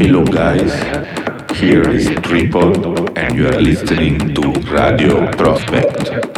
Hello guys, here is Tripod and you are listening to Radio Prospect.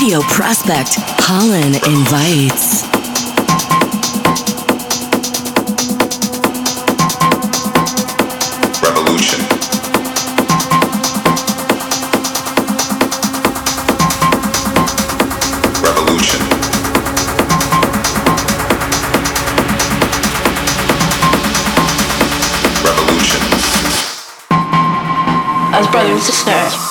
Prospect, Holland invites. Revolution. Revolution. Revolution. As brothers and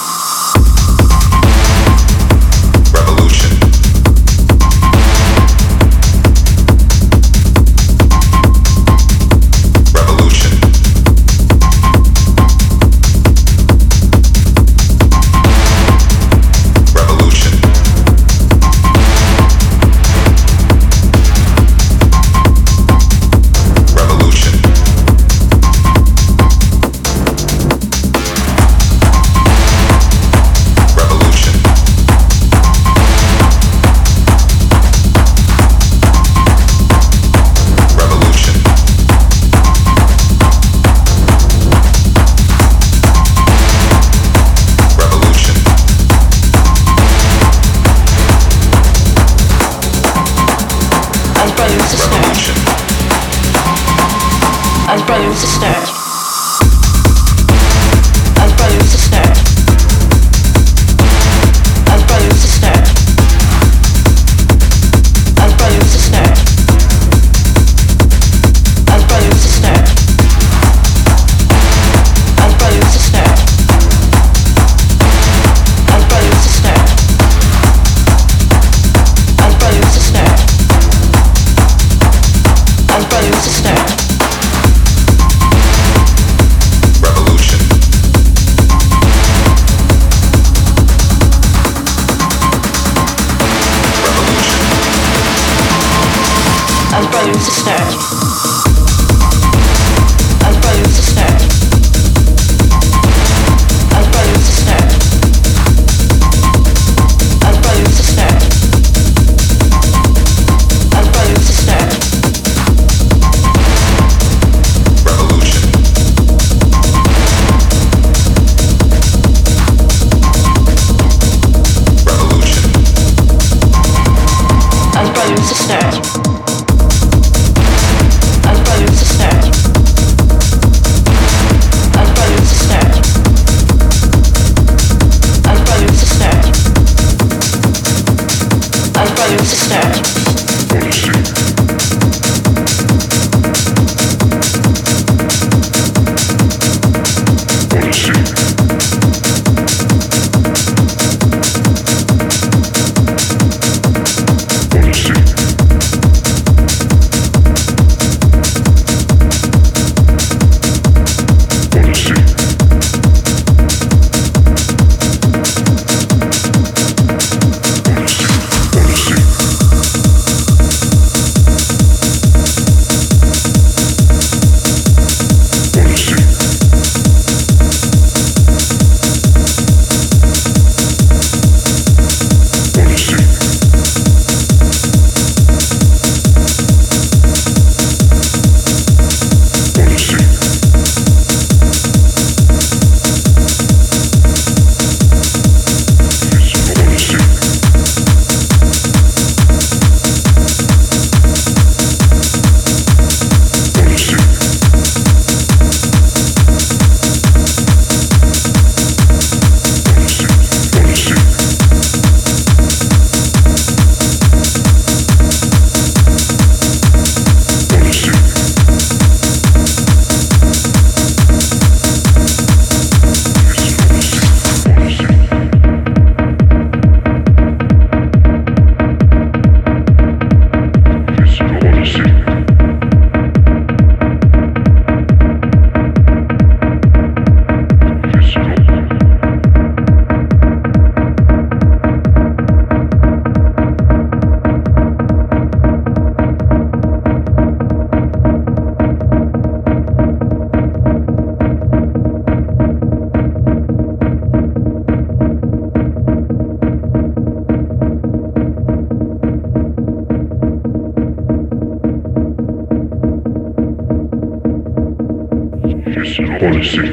sisters.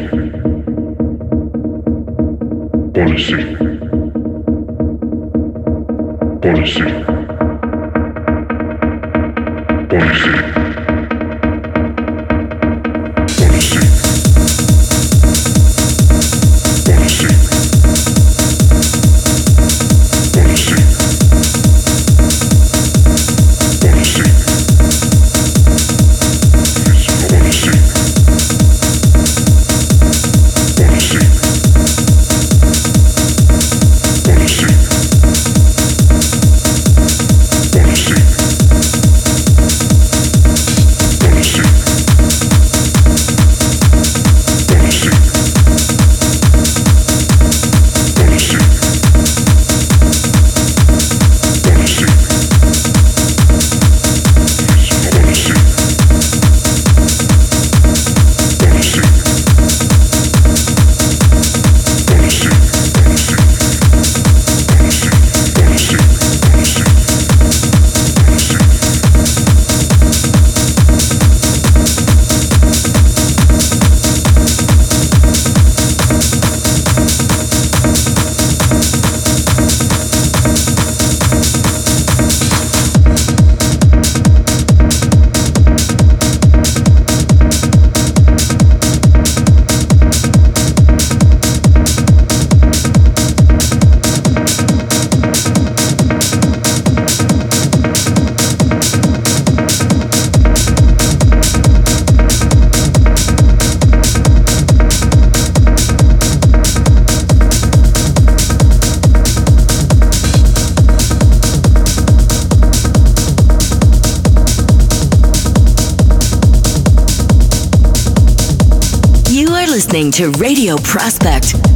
To Radio Prospect.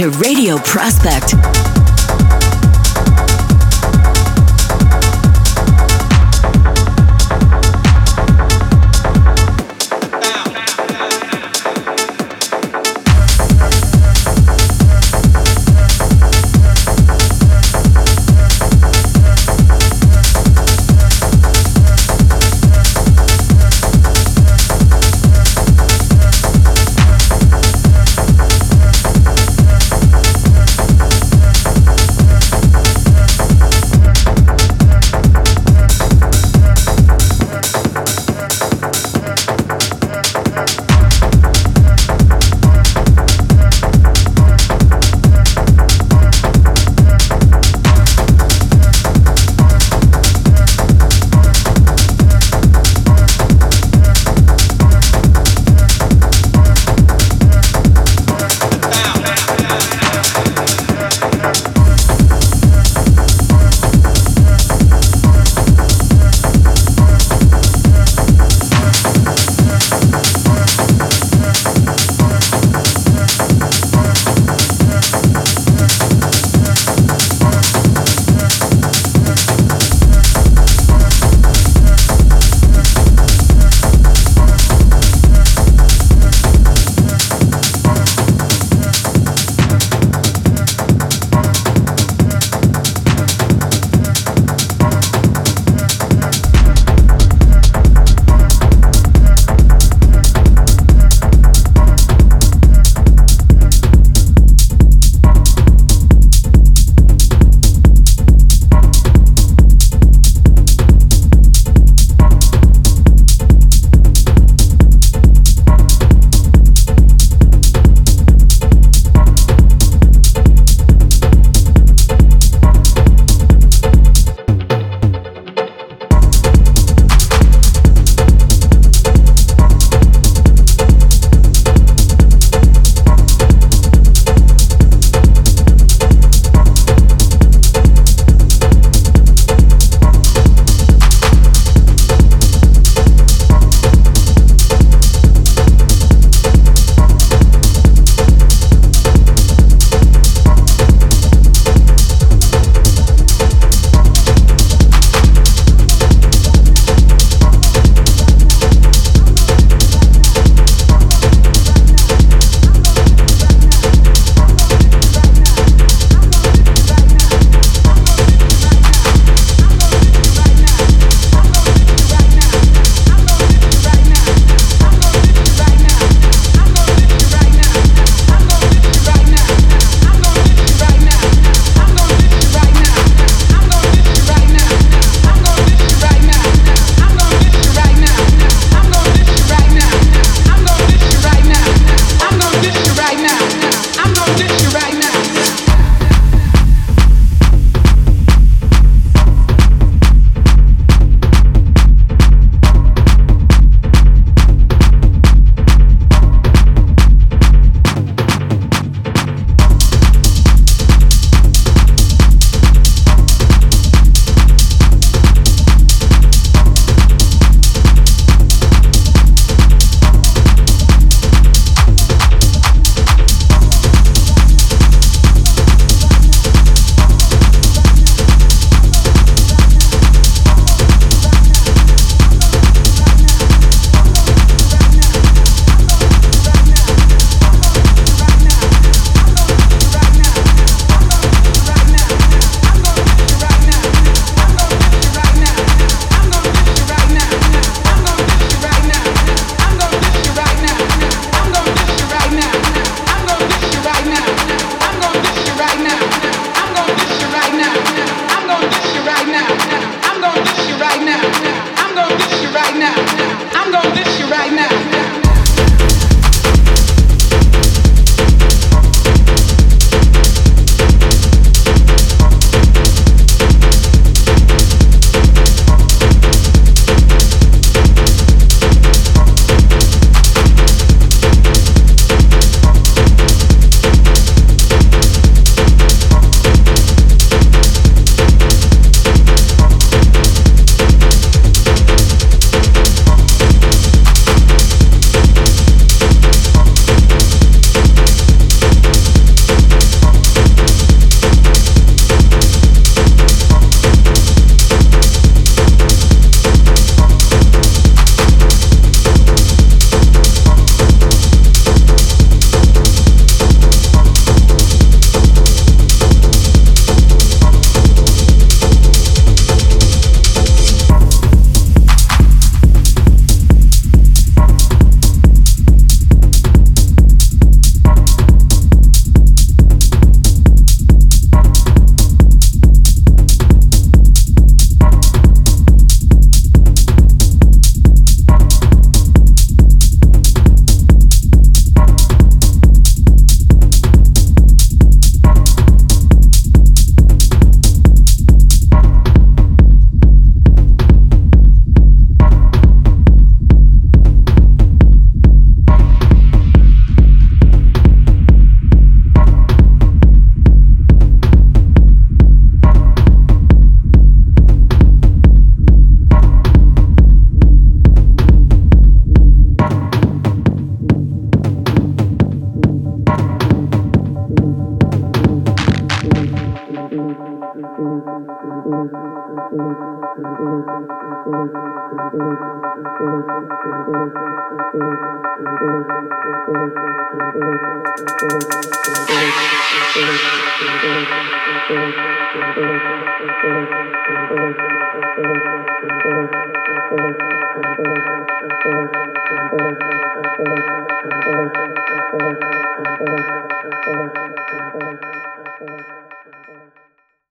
To Radio Prospect.